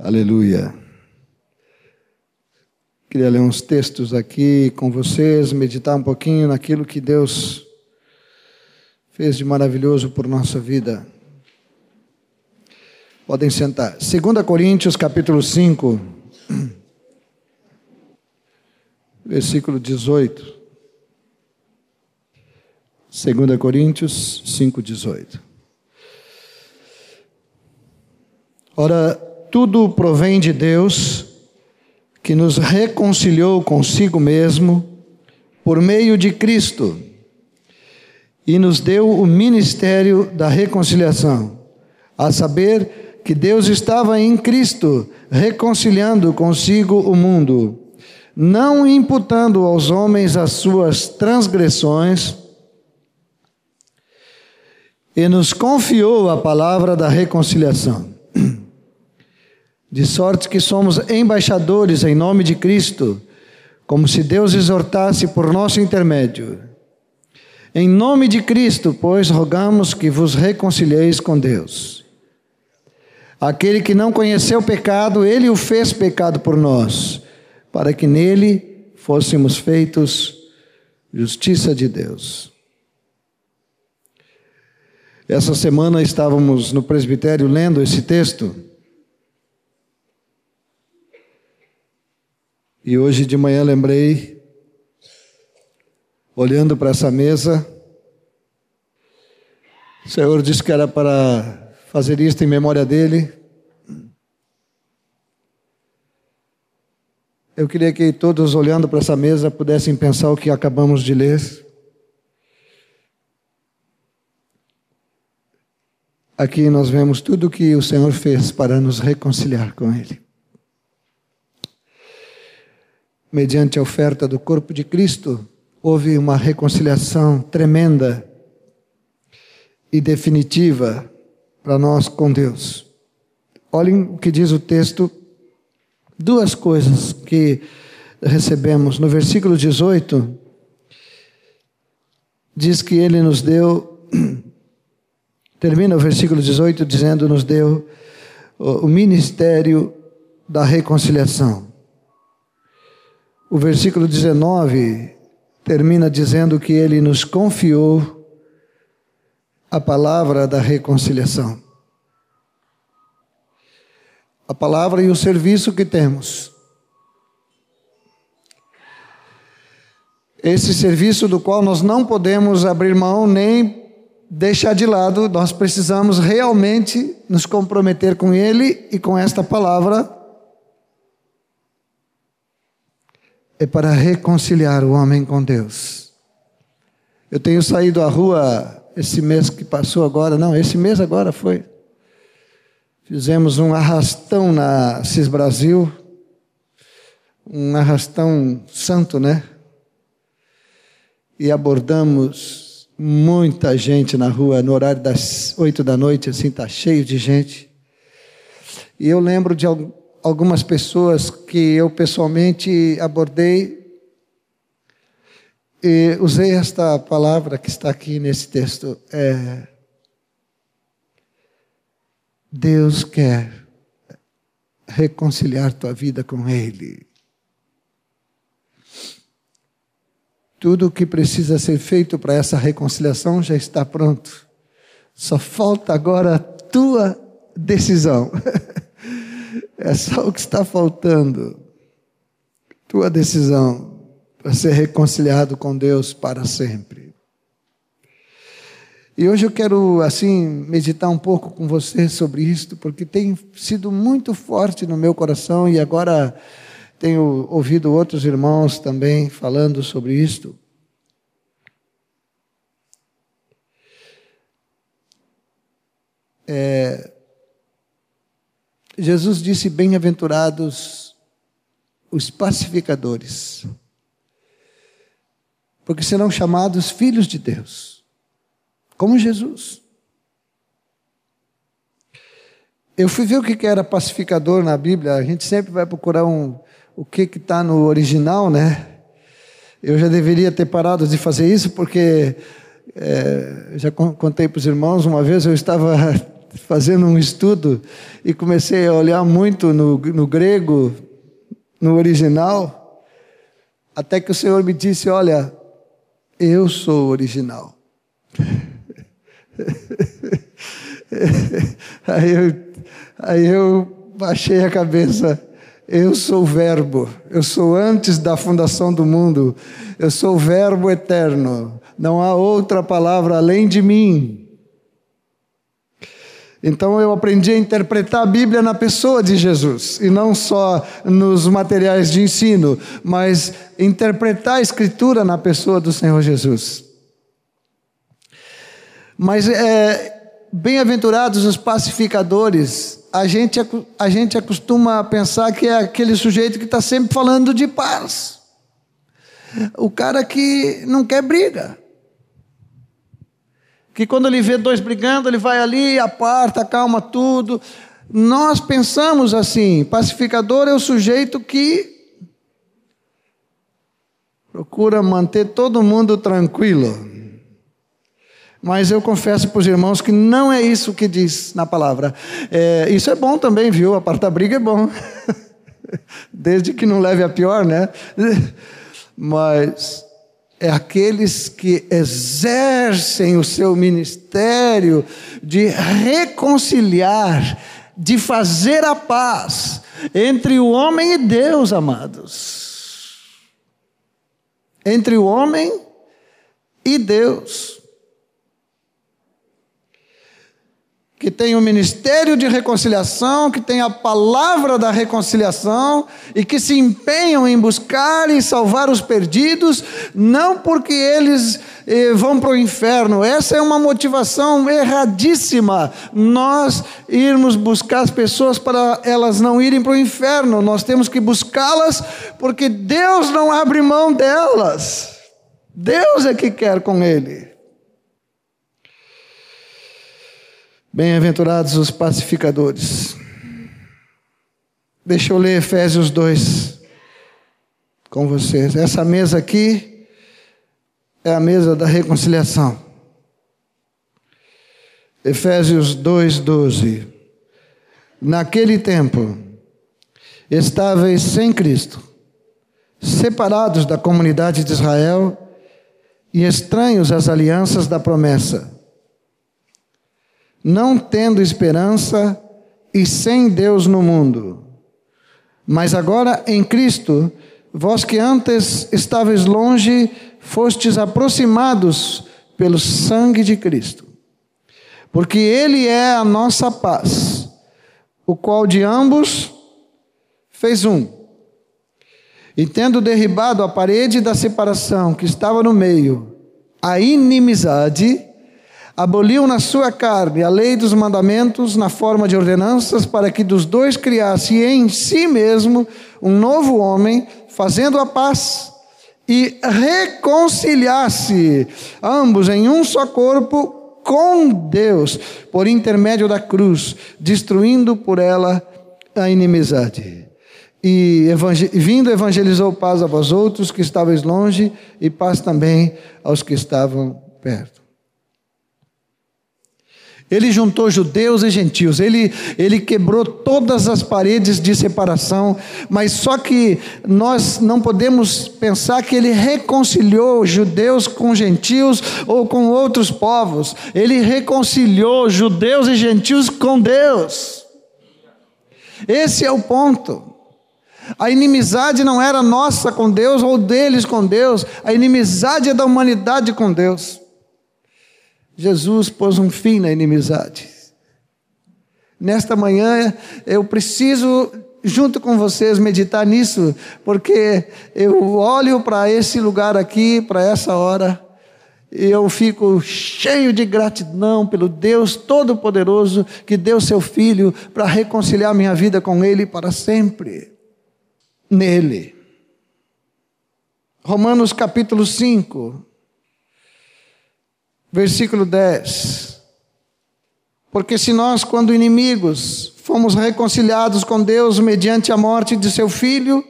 Aleluia. Queria ler uns textos aqui com vocês, meditar um pouquinho naquilo que Deus fez de maravilhoso por nossa vida. Podem sentar. 2 Coríntios, capítulo 5, versículo 18. 2 Coríntios 5, 18. Ora, tudo provém de Deus, que nos reconciliou consigo mesmo por meio de Cristo e nos deu o ministério da reconciliação, a saber que Deus estava em Cristo reconciliando consigo o mundo, não imputando aos homens as suas transgressões, e nos confiou a palavra da reconciliação. De sorte que somos embaixadores em nome de Cristo, como se Deus exortasse por nosso intermédio. Em nome de Cristo, pois, rogamos que vos reconcilieis com Deus. Aquele que não conheceu pecado, ele o fez pecado por nós, para que nele fôssemos feitos justiça de Deus. Essa semana estávamos no presbitério lendo esse texto. E hoje de manhã lembrei, olhando para essa mesa, o Senhor disse que era para fazer isto em memória dele. Eu queria que todos, olhando para essa mesa, pudessem pensar o que acabamos de ler. Aqui nós vemos tudo o que o Senhor fez para nos reconciliar com Ele mediante a oferta do corpo de Cristo, houve uma reconciliação tremenda e definitiva para nós com Deus. Olhem o que diz o texto, duas coisas que recebemos. No versículo 18, diz que ele nos deu, termina o versículo 18 dizendo: nos deu o ministério da reconciliação. O versículo 19 termina dizendo que ele nos confiou a palavra da reconciliação. A palavra e o serviço que temos. Esse serviço do qual nós não podemos abrir mão nem deixar de lado, nós precisamos realmente nos comprometer com ele e com esta palavra é para reconciliar o homem com Deus. Eu tenho saído à rua esse mês que passou agora, não, esse mês agora foi. Fizemos um arrastão na CIS Brasil, um arrastão santo, né? E abordamos muita gente na rua no horário das oito da noite, assim, tá cheio de gente. E eu lembro de algumas pessoas que eu pessoalmente abordei e usei esta palavra que está aqui nesse texto. É, Deus quer reconciliar tua vida com Ele. Tudo o que precisa ser feito para essa reconciliação já está pronto. Só falta agora a tua decisão. É só o que está faltando. Tua decisão para ser reconciliado com Deus para sempre. E hoje eu quero, assim, meditar um pouco com você sobre isto, porque tem sido muito forte no meu coração e agora tenho ouvido outros irmãos também falando sobre isto. É, Jesus disse: Bem-aventurados os pacificadores, porque serão chamados filhos de Deus, como Jesus. Eu fui ver o que era pacificador na Bíblia, a gente sempre vai procurar um, o que está no original, né? Eu já deveria ter parado de fazer isso, porque é, já contei para os irmãos, uma vez eu estava fazendo um estudo e comecei a olhar muito no, no grego, no original, até que o Senhor me disse: Olha, eu sou o original. aí, eu, aí eu baixei a cabeça. Eu sou o Verbo, eu sou antes da fundação do mundo, eu sou o Verbo eterno, não há outra palavra além de mim. Então eu aprendi a interpretar a Bíblia na pessoa de Jesus, e não só nos materiais de ensino, mas interpretar a Escritura na pessoa do Senhor Jesus. Mas é, bem-aventurados os pacificadores, a gente, a gente acostuma pensar que é aquele sujeito que está sempre falando de paz, o cara que não quer briga que quando ele vê dois brigando, ele vai ali, aparta, acalma tudo. Nós pensamos assim: pacificador é o sujeito que procura manter todo mundo tranquilo. Mas eu confesso para os irmãos que não é isso que diz na palavra. É, isso é bom também, viu? Apartar briga é bom. Desde que não leve a pior, né? Mas é aqueles que exercem o seu ministério de reconciliar, de fazer a paz entre o homem e Deus, amados. Entre o homem e Deus. Que tem o ministério de reconciliação, que tem a palavra da reconciliação e que se empenham em buscar e salvar os perdidos, não porque eles eh, vão para o inferno. Essa é uma motivação erradíssima. Nós irmos buscar as pessoas para elas não irem para o inferno. Nós temos que buscá-las porque Deus não abre mão delas. Deus é que quer com ele. Bem-aventurados os pacificadores. Deixa eu ler Efésios 2 com vocês. Essa mesa aqui é a mesa da reconciliação. Efésios 2:12. Naquele tempo estáveis sem Cristo, separados da comunidade de Israel e estranhos às alianças da promessa não tendo esperança e sem Deus no mundo. Mas agora em Cristo, vós que antes estáveis longe, fostes aproximados pelo sangue de Cristo. Porque Ele é a nossa paz, o qual de ambos fez um. E tendo derribado a parede da separação que estava no meio, a inimizade, aboliu na sua carne a lei dos mandamentos na forma de ordenanças, para que dos dois criasse em si mesmo um novo homem, fazendo a paz e reconciliasse ambos em um só corpo com Deus, por intermédio da cruz, destruindo por ela a inimizade. E vindo evangelizou paz a vós outros que estáveis longe, e paz também aos que estavam perto. Ele juntou judeus e gentios, ele, ele quebrou todas as paredes de separação, mas só que nós não podemos pensar que ele reconciliou judeus com gentios ou com outros povos, ele reconciliou judeus e gentios com Deus. Esse é o ponto. A inimizade não era nossa com Deus ou deles com Deus, a inimizade é da humanidade com Deus. Jesus pôs um fim na inimizade. Nesta manhã eu preciso, junto com vocês, meditar nisso, porque eu olho para esse lugar aqui, para essa hora, e eu fico cheio de gratidão pelo Deus Todo-Poderoso que deu seu Filho para reconciliar minha vida com Ele para sempre. Nele. Romanos capítulo 5, Versículo 10. Porque se nós, quando inimigos, fomos reconciliados com Deus mediante a morte de seu filho,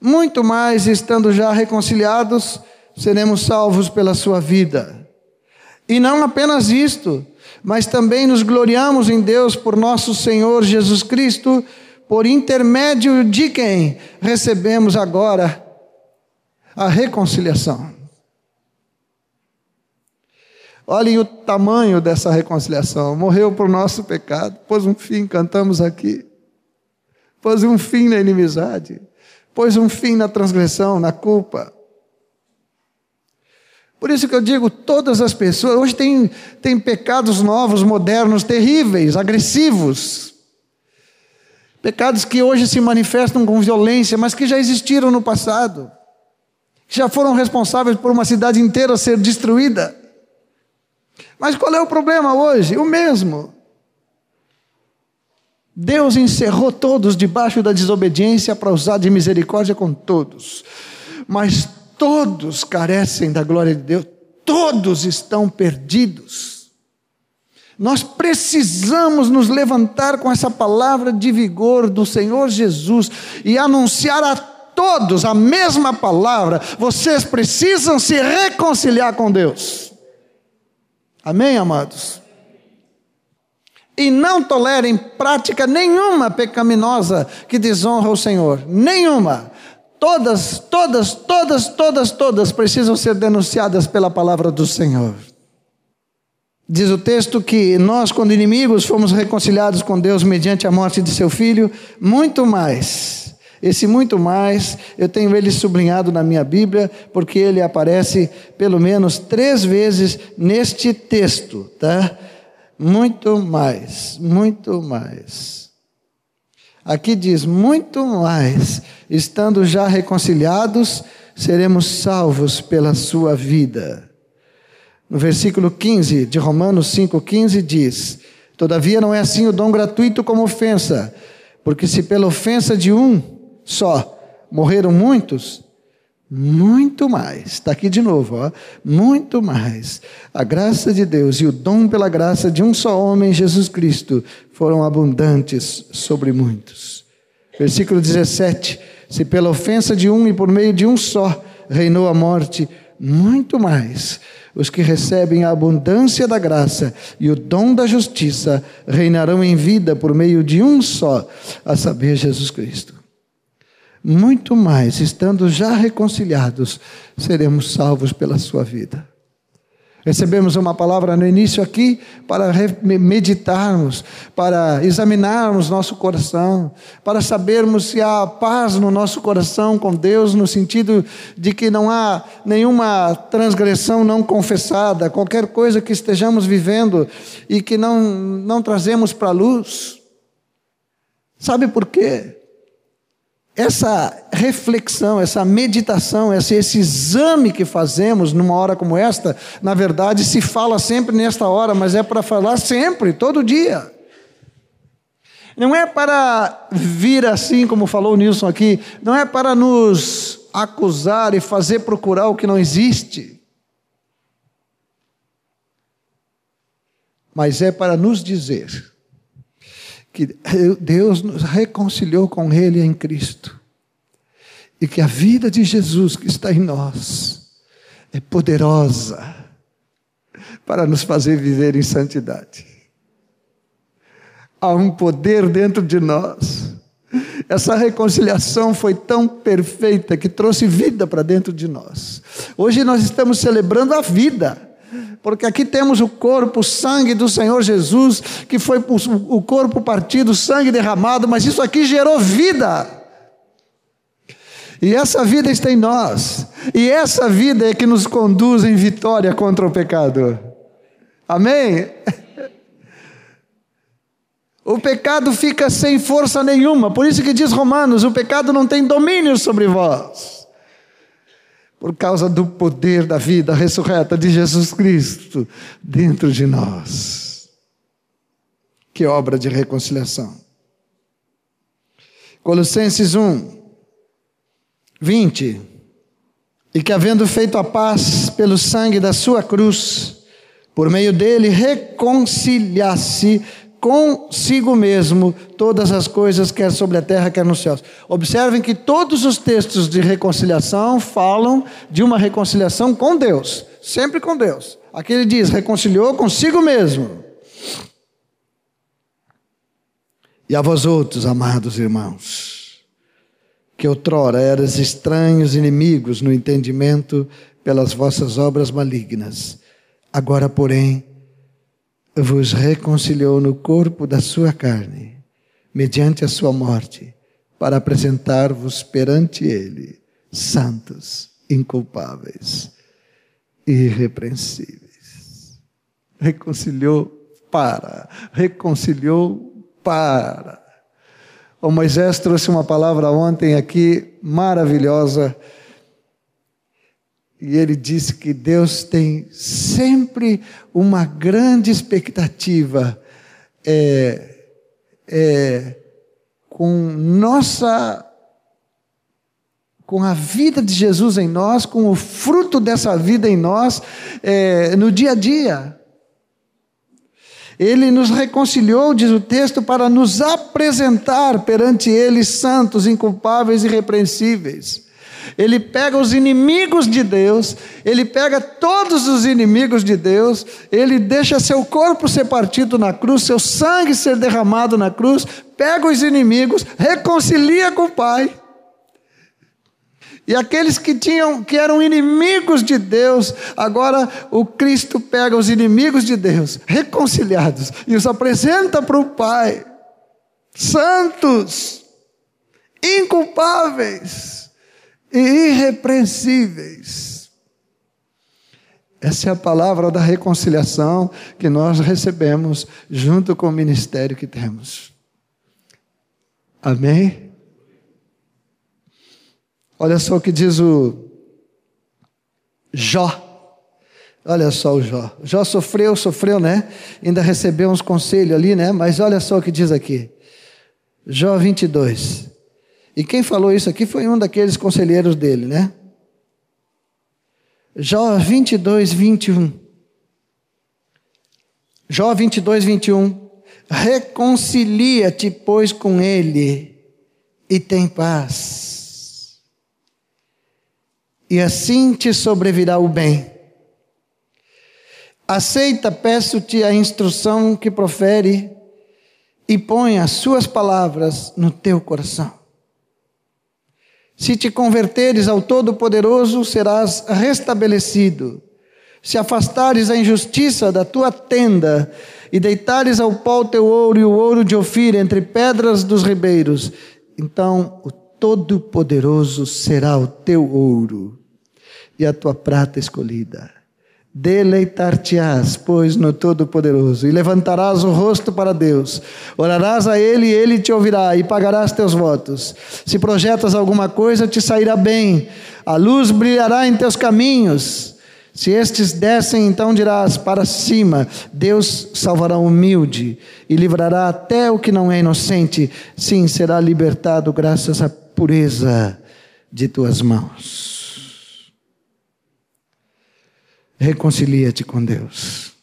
muito mais estando já reconciliados, seremos salvos pela sua vida. E não apenas isto, mas também nos gloriamos em Deus por nosso Senhor Jesus Cristo, por intermédio de quem recebemos agora a reconciliação. Olhem o tamanho dessa reconciliação. Morreu por nosso pecado, pôs um fim, cantamos aqui. Pôs um fim na inimizade, pôs um fim na transgressão, na culpa. Por isso que eu digo, todas as pessoas, hoje tem, tem pecados novos, modernos, terríveis, agressivos. Pecados que hoje se manifestam com violência, mas que já existiram no passado. Que já foram responsáveis por uma cidade inteira ser destruída. Mas qual é o problema hoje? O mesmo. Deus encerrou todos debaixo da desobediência para usar de misericórdia com todos. Mas todos carecem da glória de Deus, todos estão perdidos. Nós precisamos nos levantar com essa palavra de vigor do Senhor Jesus e anunciar a todos a mesma palavra. Vocês precisam se reconciliar com Deus. Amém, amados? E não tolerem prática nenhuma pecaminosa que desonra o Senhor. Nenhuma todas, todas, todas, todas, todas precisam ser denunciadas pela palavra do Senhor. Diz o texto que nós, quando inimigos, fomos reconciliados com Deus mediante a morte de seu filho, muito mais. Esse muito mais, eu tenho ele sublinhado na minha Bíblia, porque ele aparece pelo menos três vezes neste texto, tá? Muito mais, muito mais. Aqui diz: muito mais, estando já reconciliados, seremos salvos pela sua vida. No versículo 15 de Romanos 5,15 diz: Todavia não é assim o dom gratuito como ofensa, porque se pela ofensa de um só. Morreram muitos, muito mais, está aqui de novo, ó, muito mais. A graça de Deus e o dom pela graça de um só homem, Jesus Cristo, foram abundantes sobre muitos. Versículo 17: Se pela ofensa de um e por meio de um só reinou a morte, muito mais. Os que recebem a abundância da graça e o dom da justiça reinarão em vida por meio de um só, a saber, Jesus Cristo muito mais, estando já reconciliados, seremos salvos pela sua vida. Recebemos uma palavra no início aqui para meditarmos, para examinarmos nosso coração, para sabermos se há paz no nosso coração com Deus, no sentido de que não há nenhuma transgressão não confessada, qualquer coisa que estejamos vivendo e que não, não trazemos para a luz. Sabe por quê? Essa reflexão, essa meditação, esse, esse, exame que fazemos numa hora como esta, na verdade se fala sempre nesta hora, mas é para falar sempre, todo dia. Não é para vir assim, como falou o Nilson aqui, não é para nos acusar e fazer procurar o que não existe. Mas é para nos dizer que Deus nos reconciliou com Ele em Cristo. E que a vida de Jesus que está em nós é poderosa para nos fazer viver em santidade. Há um poder dentro de nós. Essa reconciliação foi tão perfeita que trouxe vida para dentro de nós. Hoje nós estamos celebrando a vida porque aqui temos o corpo, o sangue do Senhor Jesus, que foi o corpo partido, o sangue derramado, mas isso aqui gerou vida. E essa vida está em nós. E essa vida é que nos conduz em vitória contra o pecado. Amém? O pecado fica sem força nenhuma. Por isso que diz Romanos: o pecado não tem domínio sobre vós por causa do poder da vida ressurreta de Jesus Cristo dentro de nós. Que obra de reconciliação. Colossenses 1, 20. E que, havendo feito a paz pelo sangue da sua cruz, por meio dele reconciliasse consigo mesmo todas as coisas, quer sobre a terra, quer nos céus. Observem que todos os textos de reconciliação falam de uma reconciliação com Deus, sempre com Deus. Aqui ele diz: reconciliou consigo mesmo. E a vós outros, amados irmãos, que outrora eras estranhos, inimigos no entendimento pelas vossas obras malignas, agora, porém, vos reconciliou no corpo da sua carne, mediante a sua morte, para apresentar-vos perante ele, santos, inculpáveis, irrepreensíveis. Reconciliou para, reconciliou para. O Moisés trouxe uma palavra ontem aqui maravilhosa e ele disse que Deus tem sempre uma grande expectativa é, é, com nossa com a vida de Jesus em nós, com o fruto dessa vida em nós, é, no dia a dia. Ele nos reconciliou, diz o texto, para nos apresentar perante Ele santos, inculpáveis e irrepreensíveis. Ele pega os inimigos de Deus, ele pega todos os inimigos de Deus, ele deixa seu corpo ser partido na cruz, seu sangue ser derramado na cruz, pega os inimigos, reconcilia com o Pai. E aqueles que tinham que eram inimigos de Deus, agora o Cristo pega os inimigos de Deus, reconciliados, e os apresenta para o Pai. Santos, inculpáveis e irrepreensíveis. Essa é a palavra da reconciliação que nós recebemos junto com o ministério que temos. Amém? Olha só o que diz o Jó. Olha só o Jó. Jó sofreu, sofreu, né? Ainda recebeu uns conselhos ali, né? Mas olha só o que diz aqui. Jó 22. E quem falou isso aqui foi um daqueles conselheiros dele, né? Jó 22, 21. Jó 22, 21. Reconcilia-te, pois, com ele e tem paz. E assim te sobrevirá o bem. Aceita, peço-te, a instrução que profere e põe as suas palavras no teu coração. Se te converteres ao Todo-Poderoso, serás restabelecido. Se afastares a injustiça da tua tenda e deitares ao pó teu ouro e o ouro de Ofir entre pedras dos ribeiros, então o Todo-Poderoso será o teu ouro e a tua prata escolhida. Deleitar-te-ás, pois, no Todo-Poderoso, e levantarás o rosto para Deus. Orarás a Ele e Ele te ouvirá, e pagarás teus votos. Se projetas alguma coisa, te sairá bem, a luz brilhará em teus caminhos. Se estes descem, então dirás: Para cima, Deus salvará o humilde e livrará até o que não é inocente. Sim, será libertado graças à pureza de tuas mãos. Reconcilia-te com Deus.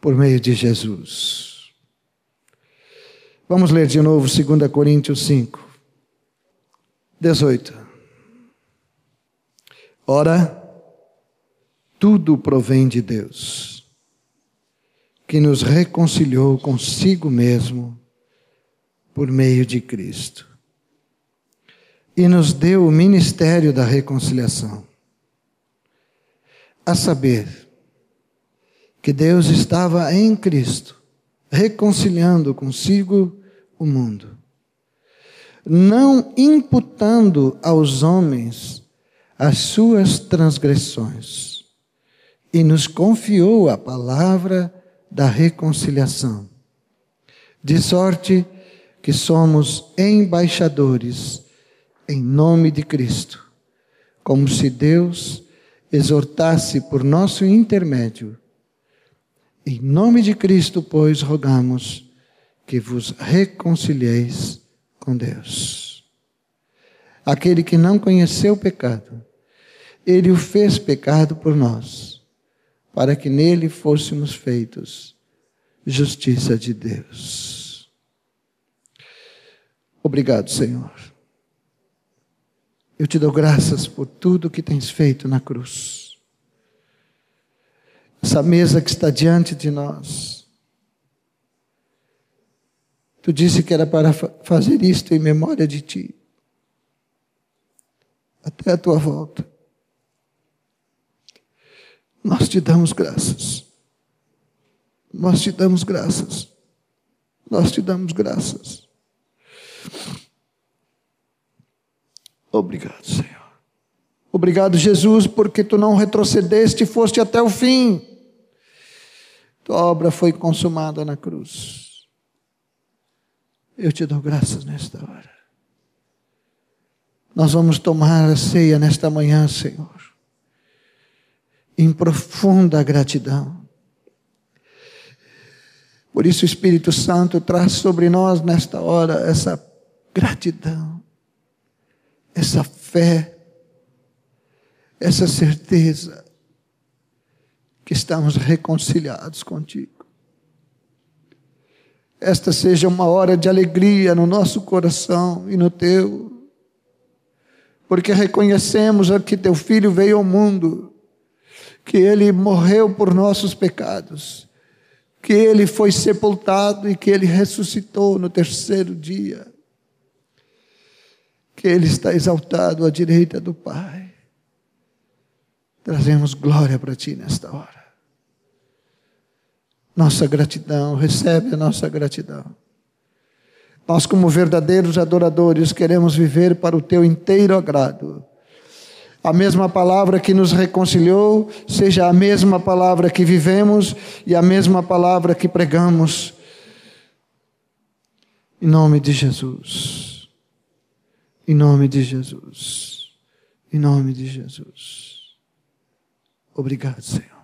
Por meio de Jesus. Vamos ler de novo 2 Coríntios 5, 18. Ora, tudo provém de Deus, que nos reconciliou consigo mesmo por meio de Cristo e nos deu o ministério da reconciliação a saber que Deus estava em Cristo, reconciliando consigo o mundo, não imputando aos homens as suas transgressões, e nos confiou a palavra da reconciliação, de sorte que somos embaixadores em nome de Cristo, como se Deus exortasse por nosso intermédio. Em nome de Cristo, pois, rogamos que vos reconcilieis com Deus. Aquele que não conheceu o pecado, ele o fez pecado por nós, para que nele fôssemos feitos justiça de Deus. Obrigado, Senhor eu te dou graças por tudo que tens feito na cruz. essa mesa que está diante de nós. Tu disse que era para fazer isto em memória de ti, até a tua volta. Nós te damos graças. Nós te damos graças. Nós te damos graças. Obrigado, Senhor. Obrigado, Jesus, porque tu não retrocedeste e foste até o fim. Tua obra foi consumada na cruz. Eu te dou graças nesta hora. Nós vamos tomar a ceia nesta manhã, Senhor, em profunda gratidão. Por isso, o Espírito Santo traz sobre nós nesta hora essa gratidão, essa fé essa certeza que estamos reconciliados contigo. Esta seja uma hora de alegria no nosso coração e no teu, porque reconhecemos que teu filho veio ao mundo, que ele morreu por nossos pecados, que ele foi sepultado e que ele ressuscitou no terceiro dia, que ele está exaltado à direita do Pai Trazemos glória para Ti nesta hora. Nossa gratidão, recebe a nossa gratidão. Nós, como verdadeiros adoradores, queremos viver para o Teu inteiro agrado. A mesma palavra que nos reconciliou, seja a mesma palavra que vivemos e a mesma palavra que pregamos. Em nome de Jesus. Em nome de Jesus. Em nome de Jesus. Obrigado, Senhor.